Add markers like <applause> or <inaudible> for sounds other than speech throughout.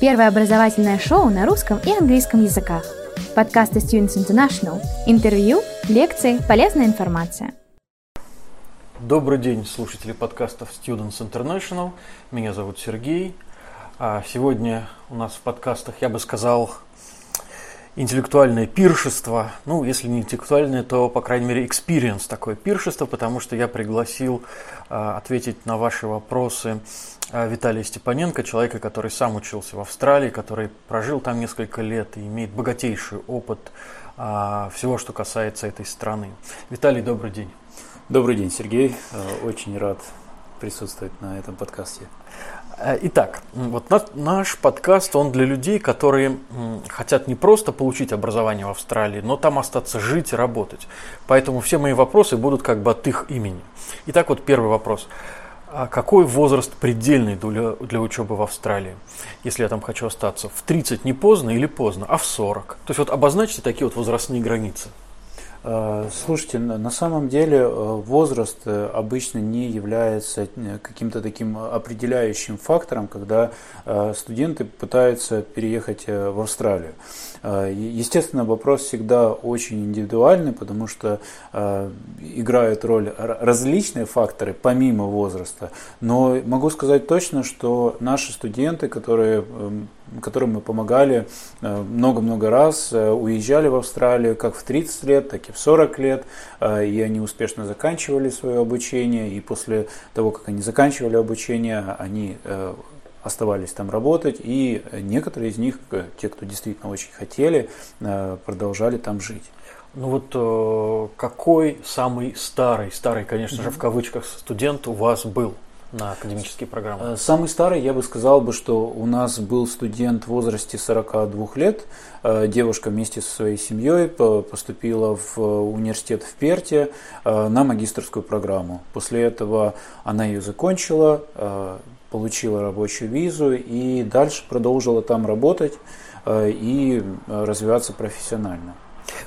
Первое образовательное шоу на русском и английском языках. Подкасты Students International. Интервью, лекции, полезная информация. Добрый день, слушатели подкастов Students International. Меня зовут Сергей. А сегодня у нас в подкастах, я бы сказал, интеллектуальное пиршество. Ну, если не интеллектуальное, то, по крайней мере, experience такое пиршество, потому что я пригласил э, ответить на ваши вопросы э, Виталия Степаненко, человека, который сам учился в Австралии, который прожил там несколько лет и имеет богатейший опыт э, всего, что касается этой страны. Виталий, добрый день. Добрый день, Сергей. Очень рад присутствовать на этом подкасте. Э, итак, вот наш подкаст, он для людей, которые хотят не просто получить образование в Австралии, но там остаться жить и работать. Поэтому все мои вопросы будут как бы от их имени. Итак, вот первый вопрос. А какой возраст предельный для, для учебы в Австралии, если я там хочу остаться? В 30 не поздно или поздно, а в 40? То есть вот обозначьте такие вот возрастные границы. Э, слушайте, на самом деле э, возраст э, обычно не является каким-то таким определяющим фактором, когда студенты пытаются переехать в Австралию. Естественно, вопрос всегда очень индивидуальный, потому что играют роль различные факторы помимо возраста. Но могу сказать точно, что наши студенты, которые эм, которым мы помогали э, много-много раз, э, уезжали в Австралию как в 30 лет, так и в 40 лет, э, и они успешно заканчивали свое обучение, и после того, как они заканчивали обучение, они оставались там работать, и некоторые из них, те, кто действительно очень хотели, продолжали там жить. Ну вот какой самый старый, старый, конечно же, в кавычках студент у вас был? На академические программы? Э, самый старый, я бы сказал, бы, что у нас был студент в возрасте 42 лет. Э, девушка вместе со своей семьей поступила в университет в Перте э, на магистрскую программу. После этого она ее закончила, получила рабочую визу и дальше продолжила там работать и развиваться профессионально.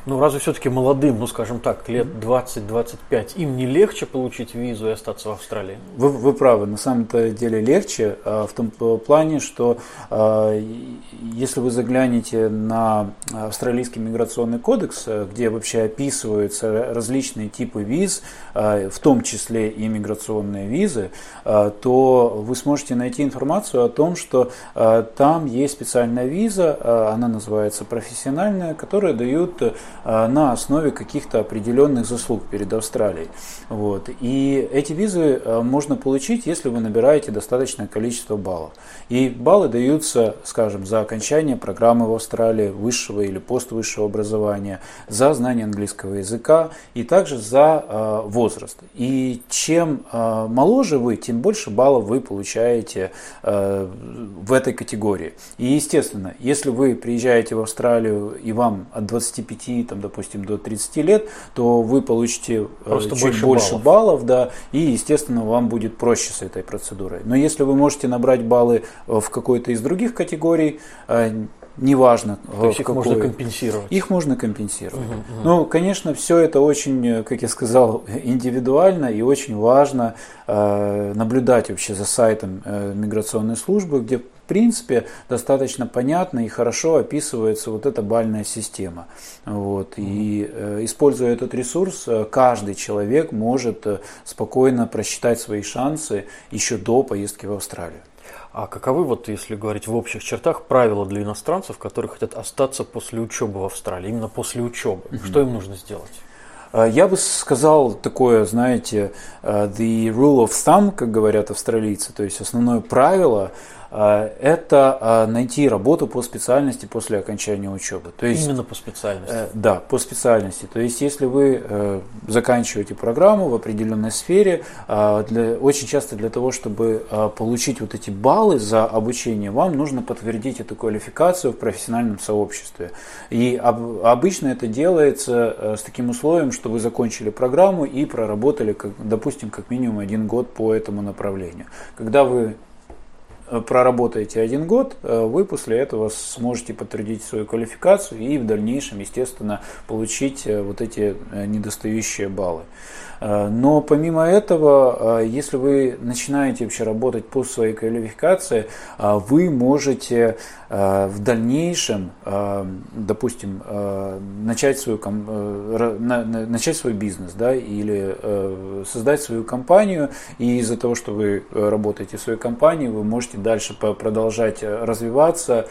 Ну, разве все-таки молодым, ну, скажем так, лет 20-25, им не легче получить визу и остаться в Австралии? Вы, вы правы, на самом-то деле легче, а, в том плане, что а, если вы заглянете на австралийский миграционный кодекс, э, где вообще описываются различные типы виз, а, в том числе и миграционные визы, то вы сможете найти информацию о том, что там есть специальная виза, она называется профессиональная, которая дают Э, на основе каких-то определенных заслуг перед Австралией. Вот. И эти визы э, можно получить, если вы набираете достаточное количество баллов. И баллы даются, скажем, за окончание программы в Австралии высшего или поствысшего образования, за знание английского языка и также за э, возраст. И чем моложе вы, тем больше баллов вы получаете в этой категории. И естественно, если вы приезжаете в Австралию и вам от 25 там, допустим, до 30 лет, то вы получите э, Просто чуть больше, больше баллов. баллов, да, и, естественно, вам будет проще с этой процедурой. Но если вы можете набрать баллы э, в какой-то из других категорий, э, неважно. То есть их какой, можно компенсировать? Их можно компенсировать. Угу, угу. Ну, конечно, все это очень, как я сказал, индивидуально и очень важно э, наблюдать вообще за сайтом э, миграционной службы, где в принципе достаточно понятно и хорошо описывается вот эта бальная система. Вот. И э, используя этот ресурс, э, каждый человек может э, спокойно просчитать свои шансы еще до поездки в Австралию. А каковы, вот если говорить в общих чертах, правила для иностранцев, которые хотят остаться после учебы в Австралии, именно после учебы? Угу. Что им нужно сделать? А, я бы сказал такое, знаете, the rule of thumb, как говорят австралийцы, то есть основное правило это а, найти работу по специальности после окончания учебы. То есть, Именно по специальности? Э, да, по специальности. То есть, если вы э, заканчиваете программу в определенной сфере, для, очень часто для того, чтобы получить вот эти баллы за обучение, вам нужно подтвердить эту квалификацию в профессиональном сообществе. И обычно это делается э, с таким условием, что вы закончили программу и проработали, допустим, как минимум один год по этому направлению. Когда вы проработаете один год, вы после этого сможете подтвердить свою квалификацию и в дальнейшем, естественно, получить вот эти недостающие баллы. Э, но помимо этого, э, если вы начинаете вообще работать по своей квалификации, э, вы можете в дальнейшем, допустим, начать, свою, начать свой бизнес да, или создать свою компанию, и из-за того, что вы работаете в своей компании, вы можете дальше продолжать развиваться,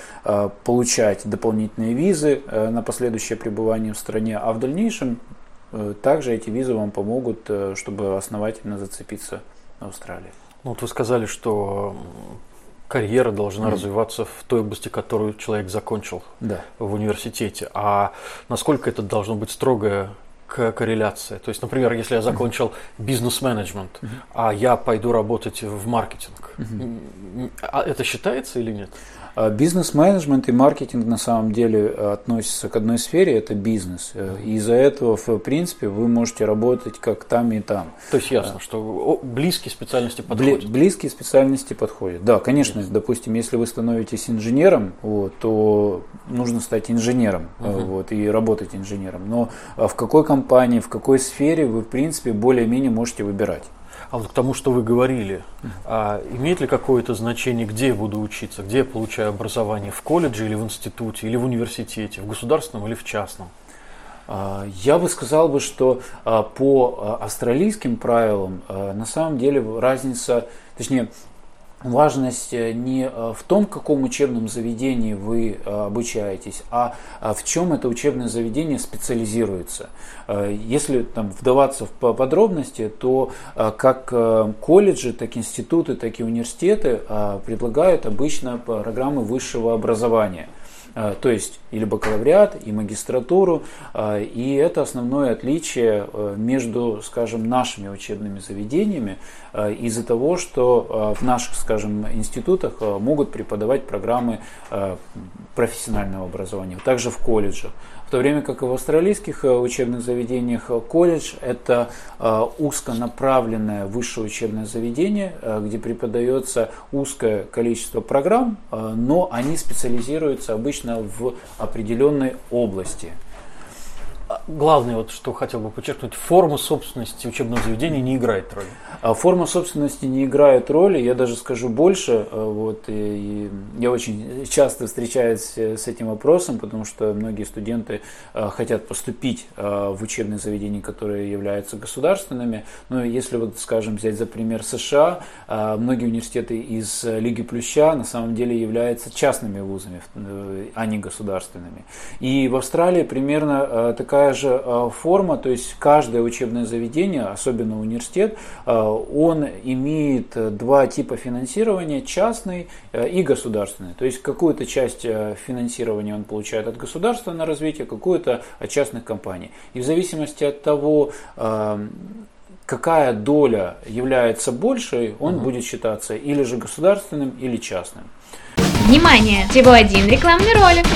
получать дополнительные визы на последующее пребывание в стране, а в дальнейшем также эти визы вам помогут, э, чтобы основательно зацепиться на Австралии. Ну, вот вы сказали, что карьера должна mm. развиваться в той области, которую человек закончил да. в университете. А насколько это должно быть строгая корреляция? То есть, например, если я закончил бизнес-менеджмент, mm-hmm. а я пойду работать в маркетинг, а это считается или нет? А бизнес-менеджмент и маркетинг на самом деле относятся к одной сфере, это бизнес. Э, и из-за этого, в принципе, вы можете работать как там и там. То есть ясно, что близкие специальности подходят? Близкие специальности подходят. Да, конечно, yes. допустим, если вы становитесь инженером, вот, то нужно стать инженером uh-huh. вот, и работать инженером. Но в какой компании, в какой сфере вы, в принципе, более-менее можете выбирать. А вот к тому, что вы говорили, а имеет ли какое-то значение, где я буду учиться, где я получаю образование, в колледже или в институте, или в университете, в государственном или в частном? А, я бы сказал бы, что а, по австралийским правилам на самом деле разница, точнее, важность э, не э, в том, в каком учебном заведении вы э, обучаетесь, а в чем это учебное заведение специализируется. Если там, вдаваться в подробности, то как колледжи, так и институты, так и университеты предлагают обычно программы высшего образования – то есть или бакалавриат, и магистратуру. А, и это основное отличие э, между, скажем, нашими учебными заведениями а, из-за того, что в наших, скажем, институтах могут преподавать программы профессионального образования, также в колледжах то время как и в австралийских э, учебных заведениях э, колледж – это э, узконаправленное высшее учебное заведение, где преподается узкое количество программ, но они специализируются обычно в определенной области – главное, вот, что хотел бы подчеркнуть, форма собственности учебного заведения не играет роли. А форма собственности не играет роли, я даже скажу больше. Э, вот, и, и я очень часто встречаюсь э, с этим вопросом, потому что многие студенты а, хотят поступить в учебные заведения, которые являются государственными. Но если, вот, скажем, взять за пример США, многие университеты из Лиги Плюща на самом деле являются частными вузами, а не государственными. И в Австралии примерно такая такая же э, форма, то есть каждое учебное заведение, особенно университет, э, он имеет два типа финансирования, частный э, и государственный. То есть какую-то часть финансирования он получает от государства на развитие, какую-то от частных компаний. И в зависимости от того, какая доля является большей, он угу. будет считаться или же государственным, или частным. Внимание! Всего один рекламный ролик.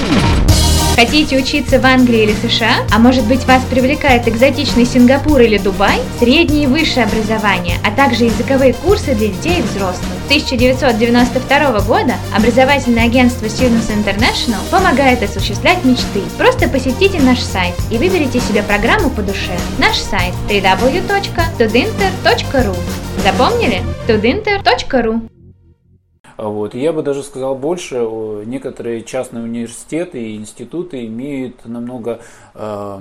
Хотите учиться в Англии или США? А может быть вас привлекает экзотичный Сингапур или Дубай? Среднее и высшее образование, а также языковые курсы для детей и взрослых. С 1992 года образовательное агентство Students International помогает осуществлять мечты. Просто посетите наш сайт и выберите себе программу по душе. Наш сайт www.tudinter.ru Запомнили? tudinter.ru вот. Я бы даже сказал больше, некоторые частные университеты и институты имеют намного э,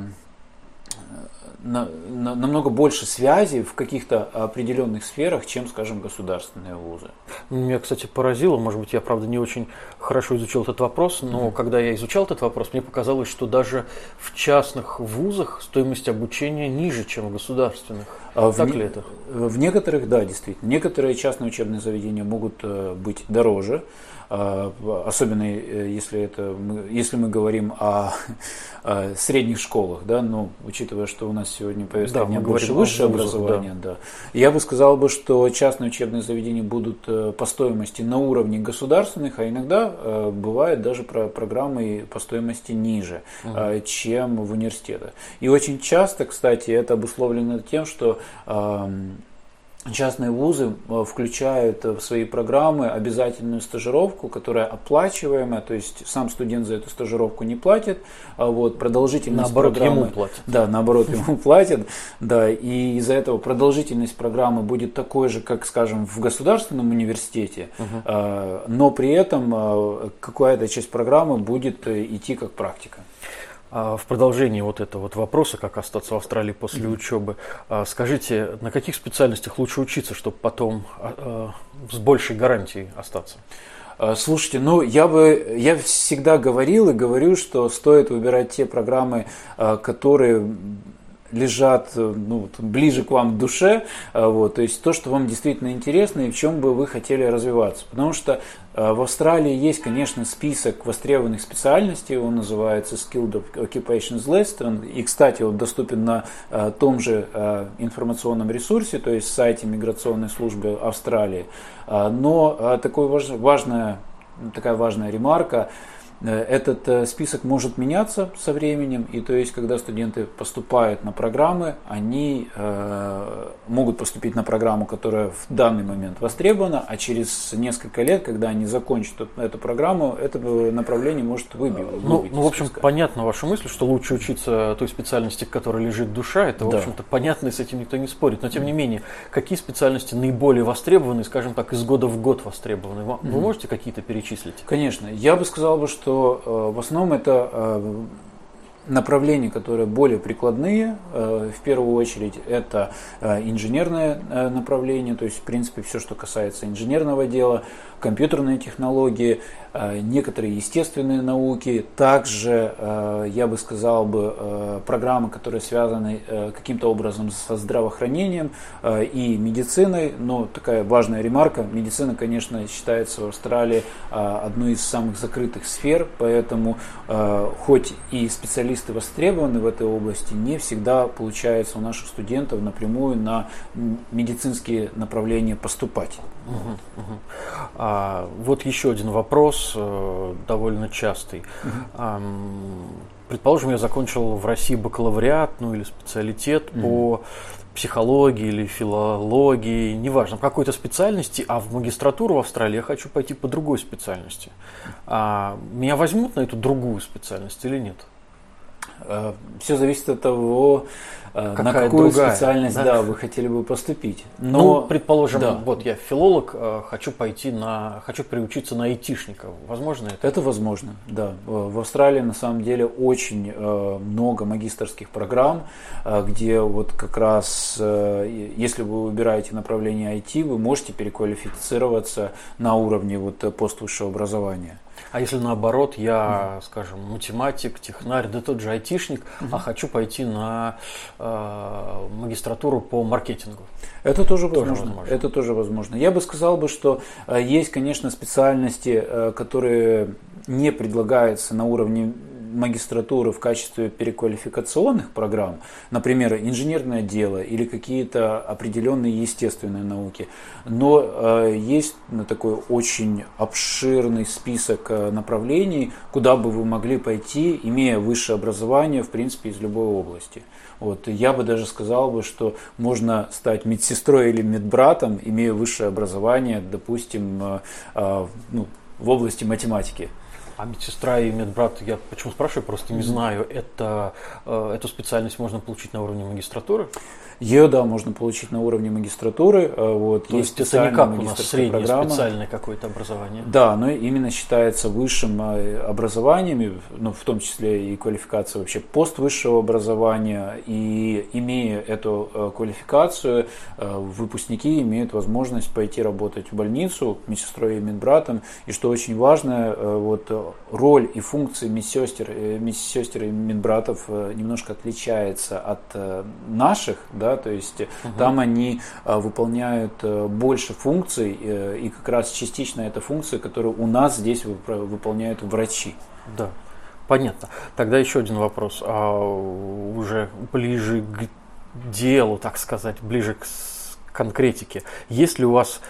на, на, намного больше связи в каких-то определенных сферах, чем, скажем, государственные вузы. Меня, кстати, поразило, может быть, я, правда, не очень хорошо изучил этот вопрос, но mm-hmm. когда я изучал этот вопрос, мне показалось, что даже в частных вузах стоимость обучения ниже, чем в государственных. А так в, ли это? В некоторых, да, действительно. Некоторые частные учебные заведения могут э, быть дороже, а, особенно э, если, это, если мы говорим о, <laughs> о средних школах, да, но учитывая, что у нас сегодня повестка да, дня больше высшее образование, да. да. Я бы сказал бы, что частные учебные заведения будут э, по стоимости на уровне государственных, а иногда э, бывает даже про программы по стоимости ниже, угу. чем в университетах. И очень часто, кстати, это обусловлено тем, что частные вузы э, включают в свои программы обязательную стажировку, которая оплачиваемая, то есть сам студент за эту стажировку не платит, а вот продолжительность наоборот, программы... ему платят. Да, наоборот, ему <laughs> платят, да, и из-за этого продолжительность программы будет такой же, как, скажем, в государственном университете, uh но при этом какая-то часть программы будет идти как практика. А в продолжении вот этого вот вопроса, как остаться в Австралии после mm-hmm. учебы, а, скажите, на каких специальностях лучше учиться, чтобы потом а, с большей гарантией остаться? Слушайте, ну я бы, я всегда говорил и говорю, что стоит выбирать те программы, которые лежат э, ну, ближе к вам в душе, э, вот, то есть то, что вам действительно интересно и в чем бы вы хотели развиваться. Потому что э, в Австралии есть, конечно, список востребованных специальностей, он называется Skilled Occupations List, и, кстати, он доступен на том же информационном ресурсе, то есть сайте миграционной службы Австралии. Но такой важная, такая важная ремарка – этот э, список может меняться со временем, и то есть, когда студенты поступают на программы, они э, могут поступить на программу, которая в данный момент востребована, а через несколько лет, когда они закончат эту программу, это направление может выбить. Ну, ну в общем, понятна ваша мысль, что лучше учиться той специальности, к которой лежит душа, это, в да. общем-то, понятно, и с этим никто не спорит. Но, тем не менее, какие специальности наиболее востребованы, скажем так, из года в год востребованы? Вы mm-hmm. можете какие-то перечислить? Конечно. Я бы сказал, бы, что что э, в основном это э, направления, которые более прикладные. Э, в первую очередь это инженерное направление, то есть в принципе все, что касается инженерного дела, компьютерные технологии, Э, некоторые естественные науки, также, э, я бы сказал, бы, э, программы, которые связаны каким-то образом со здравоохранением и медициной, но такая важная ремарка, медицина, конечно, считается в Австралии одной из самых закрытых сфер, поэтому хоть и специалисты востребованы в этой области, не всегда получается у наших студентов напрямую на медицинские направления поступать. Угу, угу. А, вот еще один вопрос э, довольно частый. Угу. Предположим, я закончил в России бакалавриат, ну или специалитет угу. по психологии или филологии, неважно, какой-то специальности, а в магистратуру в Австралии я хочу пойти по другой специальности. А меня возьмут на эту другую специальность или нет? Э, Все зависит от того, Э, Какая на какую другая, специальность да? Да, вы хотели бы поступить. Но, ну, предположим, да. вот я филолог, э, хочу пойти на, хочу приучиться на айтишника. Возможно это? Это возможно, да. В Австралии на самом деле очень много магистрских программ, где вот как раз, если вы выбираете направление IT, вы можете переквалифицироваться на уровне вот поствысшего образования. А если наоборот, я, mm скажем, математик, технарь, да тот же айтишник, mm а хочу пойти на э, магистратуру по маркетингу? Это тоже, тоже возможно. возможно. Это тоже возможно. Я бы сказал бы, что э, есть, конечно, специальности, э, которые не предлагаются на уровне магистратуры в качестве переквалификационных программ, например, инженерное дело или какие-то определенные естественные науки. Но э, есть такой очень обширный список э, направлений, куда бы вы могли пойти, имея высшее образование, в принципе, из любой области. Вот, я бы даже сказал бы, что можно стать медсестрой или медбратом, имея высшее образование, допустим, э, ну, в области математики. А медсестра и медбрат, я почему спрашиваю, просто не знаю, это, э, эту специальность можно получить на уровне магистратуры? Ее, да, можно получить на уровне магистратуры. Э, вот, То есть, есть это не как у нас среднее программа. специальное какое-то образование? Да, но именно считается высшим э, образованием, ну, в том числе и квалификация вообще поствысшего образования. И имея эту э, квалификацию, выпускники имеют возможность пойти работать в больницу медсестрой и медбратом. И что очень важно, вот роль и функции медсестер, медсестер и медбратов немножко отличается от наших, да, да, то есть угу. там они а, выполняют а, больше функций, э, и как раз частично это функция, которую у нас здесь выполняют врачи. Да, понятно. Тогда еще один вопрос, а уже ближе к делу, так сказать, ближе к конкретике. Есть ли у вас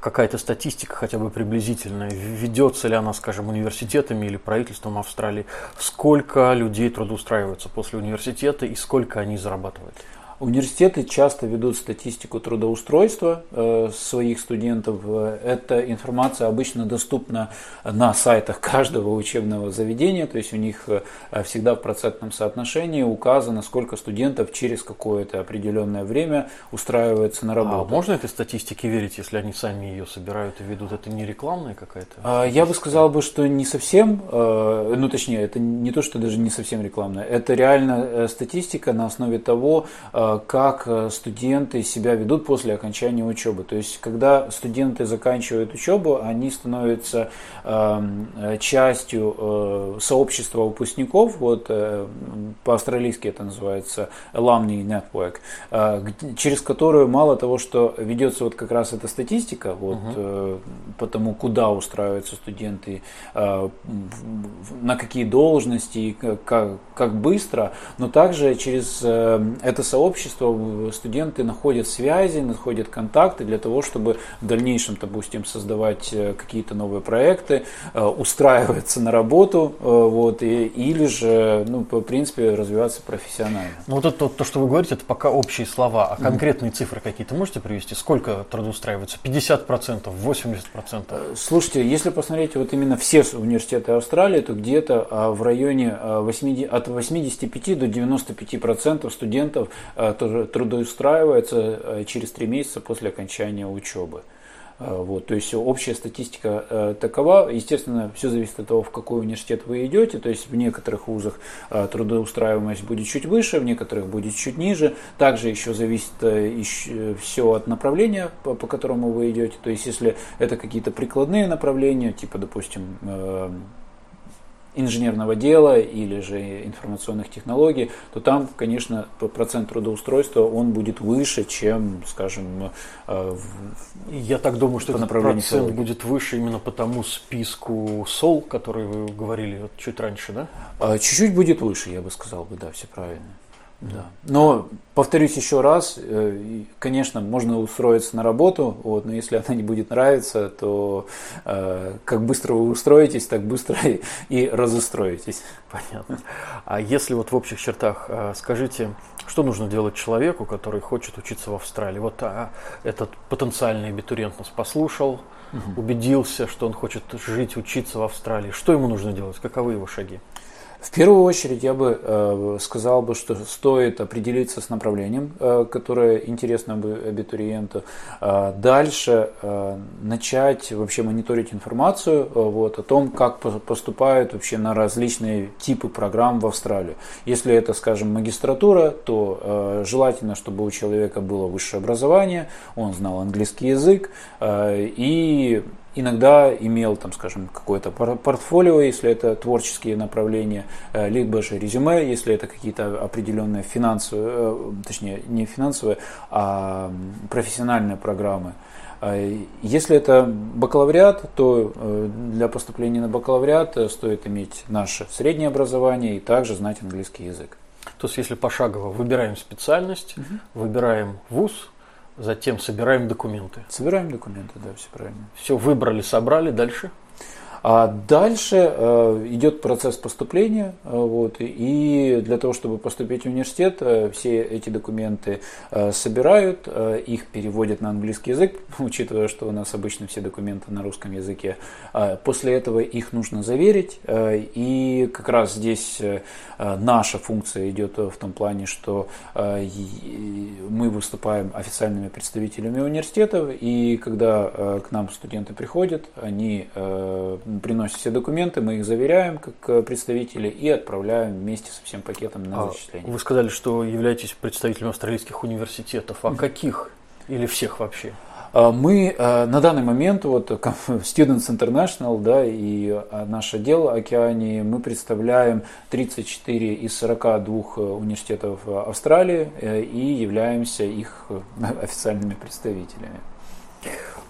какая-то статистика хотя бы приблизительная, ведется ли она, скажем, университетами или правительством Австралии, сколько людей трудоустраиваются после университета и сколько они зарабатывают? Университеты часто ведут статистику трудоустройства э, своих студентов. Эта информация обычно доступна на сайтах каждого учебного заведения, то есть у них э, всегда в процентном соотношении указано, сколько студентов через какое-то определенное время устраивается на а работу. А можно этой статистике верить, если они сами ее собирают и ведут? Это не рекламная какая-то? А, я бы сказал бы, что не совсем, э, ну точнее, это не то, что даже не совсем рекламная, это реально статистика на основе того, Э, как э, студенты себя ведут после окончания учебы. То есть, когда студенты заканчивают учебу, они становятся эм, частью э, сообщества выпускников, вот по-австралийски это называется Alumni Network, через которую мало того, что ведется вот как раз эта статистика, вот угу. по тому, куда устраиваются студенты, на какие должности, как, как быстро, но также через это сообщество сообщество, студенты находят связи, находят контакты для того, чтобы в дальнейшем, допустим, создавать э, какие-то новые проекты, э, устраиваться на работу, э, вот, и, или же, ну, по принципе, развиваться профессионально. Ну, вот это то, то, что вы говорите, это пока общие слова, а конкретные mm-hmm. цифры какие-то можете привести? Сколько трудоустраивается? 50%, 80%? Слушайте, если посмотреть вот именно все университеты Австралии, то где-то а, в районе 80, от 85 до 95% студентов трудоустраивается э, через три месяца после окончания учебы. Э, вот, то есть общая статистика э, такова. Естественно, все зависит от того, в какой университет вы идете. То есть в некоторых вузах э, трудоустраиваемость будет чуть выше, в некоторых будет чуть ниже. Также еще зависит э, еще, все от направления, по, которому вы идете. То есть если это какие-то прикладные направления, типа, допустим, э, инженерного дела или же информационных технологий, то там, конечно, процент трудоустройства он будет выше, чем, скажем, э, я так думаю, что этот процент технологий. будет выше именно по тому списку СОЛ, который вы говорили чуть раньше, да? А, чуть-чуть будет выше, я бы сказал бы, да, все правильно. Да. Но повторюсь еще раз, э, конечно, можно устроиться на работу, вот, но если она не будет нравиться, то э, как быстро вы устроитесь, так быстро и, и разустроитесь. Понятно. А если вот в общих чертах, э, скажите, что нужно делать человеку, который хочет учиться в Австралии? Вот а, этот потенциальный абитуриент нас послушал, угу. убедился, что он хочет жить, учиться в Австралии. Что ему нужно делать? Каковы его шаги? В первую очередь я бы э, сказал бы, что стоит определиться с направлением, э, которое интересно бы абитуриенту. Э, дальше э, начать вообще мониторить информацию э, вот, о том, как поступают вообще на различные типы программ в Австралии. Если это, скажем, магистратура, то э, желательно, чтобы у человека было высшее образование, он знал английский язык э, и иногда имел, там, скажем, какое-то портфолио, если это творческие направления, э, либо же резюме, если это какие-то определенные финансовые, э, точнее, не финансовые, а профессиональные программы. Э, если это бакалавриат, то для поступления на бакалавриат стоит иметь наше среднее образование и также знать английский язык. То есть, если пошагово выбираем специальность, угу. выбираем вуз, Затем собираем документы. Собираем документы, да, все правильно. Все выбрали, собрали, дальше? А дальше э, идет процесс поступления, э, вот, и для того, чтобы поступить в университет, э, все эти документы собирают, их переводят на английский язык, <laughs> учитывая, что у нас обычно все документы на русском языке. Э, после этого их нужно заверить, и как раз здесь наша функция идет в том плане, что мы выступаем официальными представителями университетов, и когда к нам студенты приходят, они э, приносят все документы, мы их заверяем как э, представители и отправляем вместе со всем пакетом на а зачисление. Вы сказали, что являетесь представителем австралийских университетов. А каких? Или всех вообще? А, мы э, на данный момент, вот <laughs> Students International, да, и э, наш отдел Океании, мы представляем 34 из 42 университетов Австралии и являемся их <laughs> официальными представителями.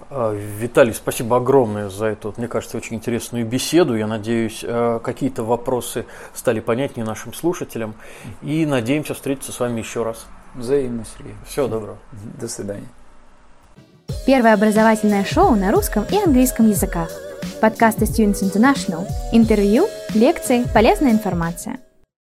А, Виталий, спасибо огромное за эту, мне кажется, очень интересную беседу. Я надеюсь, э, какие-то вопросы стали понятнее нашим слушателям. И надеемся встретиться с вами еще раз. Взаимно, Сергей. Всего доброго. До свидания. Первое образовательное шоу на русском и английском языках. Подкасты Students International. Интервью, лекции, полезная информация.